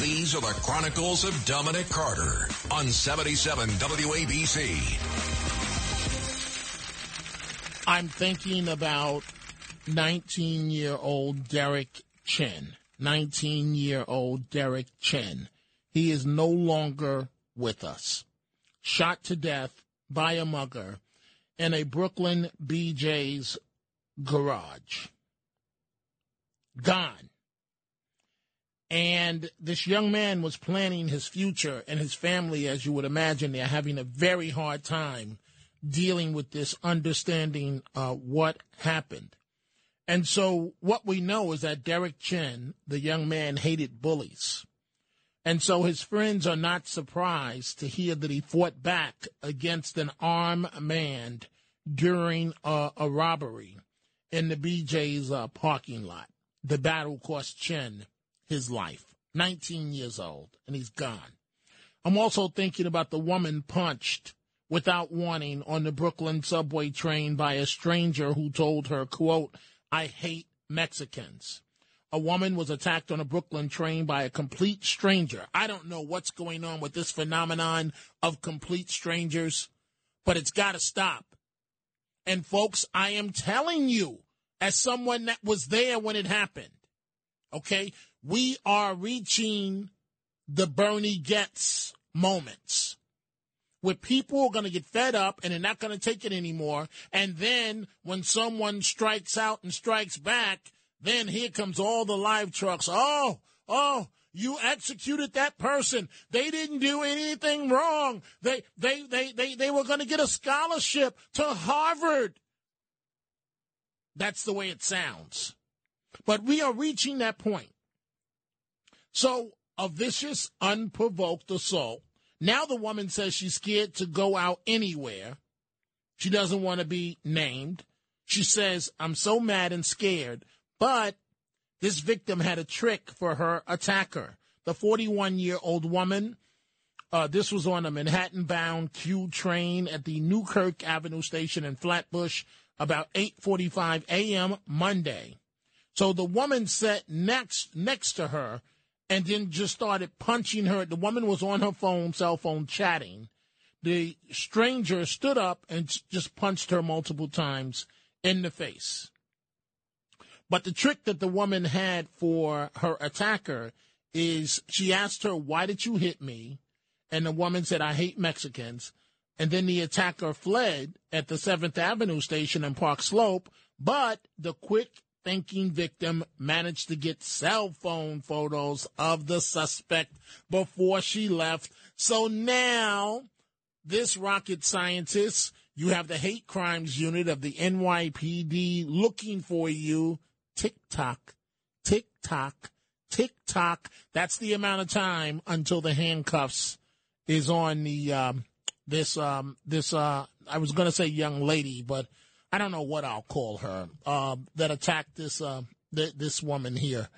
These are the Chronicles of Dominic Carter on 77 WABC. I'm thinking about 19 year old Derek Chen. 19 year old Derek Chen. He is no longer with us. Shot to death by a mugger in a Brooklyn BJ's garage. Gone. And this young man was planning his future, and his family, as you would imagine, they're having a very hard time dealing with this, understanding uh, what happened. And so, what we know is that Derek Chen, the young man, hated bullies. And so his friends are not surprised to hear that he fought back against an armed man during a, robbery in the BJ's uh, parking lot. The battle cost Chen his life. 19 years old, and he's gone. I'm also thinking about the woman punched without warning on the Brooklyn subway train by a stranger who told her, quote, I hate Mexicans. A woman was attacked on a Brooklyn train by a complete stranger. I don't know what's going on with this phenomenon of complete strangers, but it's got to stop. And folks, I am telling you, as someone that was there when it happened, okay, we are reaching the Bernie Goetz moments where people are going to get fed up and they're not going to take it anymore. And then when someone strikes out and strikes back, then here comes all the live trucks. Oh, oh, you executed that person. They didn't do anything wrong. They they they they, they were going to get a scholarship to Harvard. That's the way it sounds. But we are reaching that point. So, a vicious, unprovoked assault. Now the woman says she's scared to go out anywhere. She doesn't want to be named. She says, I'm so mad and scared. But this victim had a trick for her attacker. The 41 year old woman, uh, this was on a Manhattan bound Q train at the Newkirk Avenue station in Flatbush about 8:45 a.m. Monday. So the woman sat next next to her and then just started punching her. The woman was on her phone, cell phone, chatting. The stranger stood up and just punched her multiple times in the face. But the trick that the woman had for her attacker is she asked her, Why did you hit me? And the woman said, I hate Mexicans. And then the attacker fled at the 7th Avenue station in Park Slope. But the quick thinking victim managed to get cell phone photos of the suspect before she left. So now, this rocket scientist, you have the hate crimes unit of the NYPD looking for you. Tick tock, tick tock, tick tock. That's the amount of time until the handcuffs is on the um, this um, this uh, I was going to say young lady, but I don't know what I'll call her, uh, that attacked this uh, th- this woman here.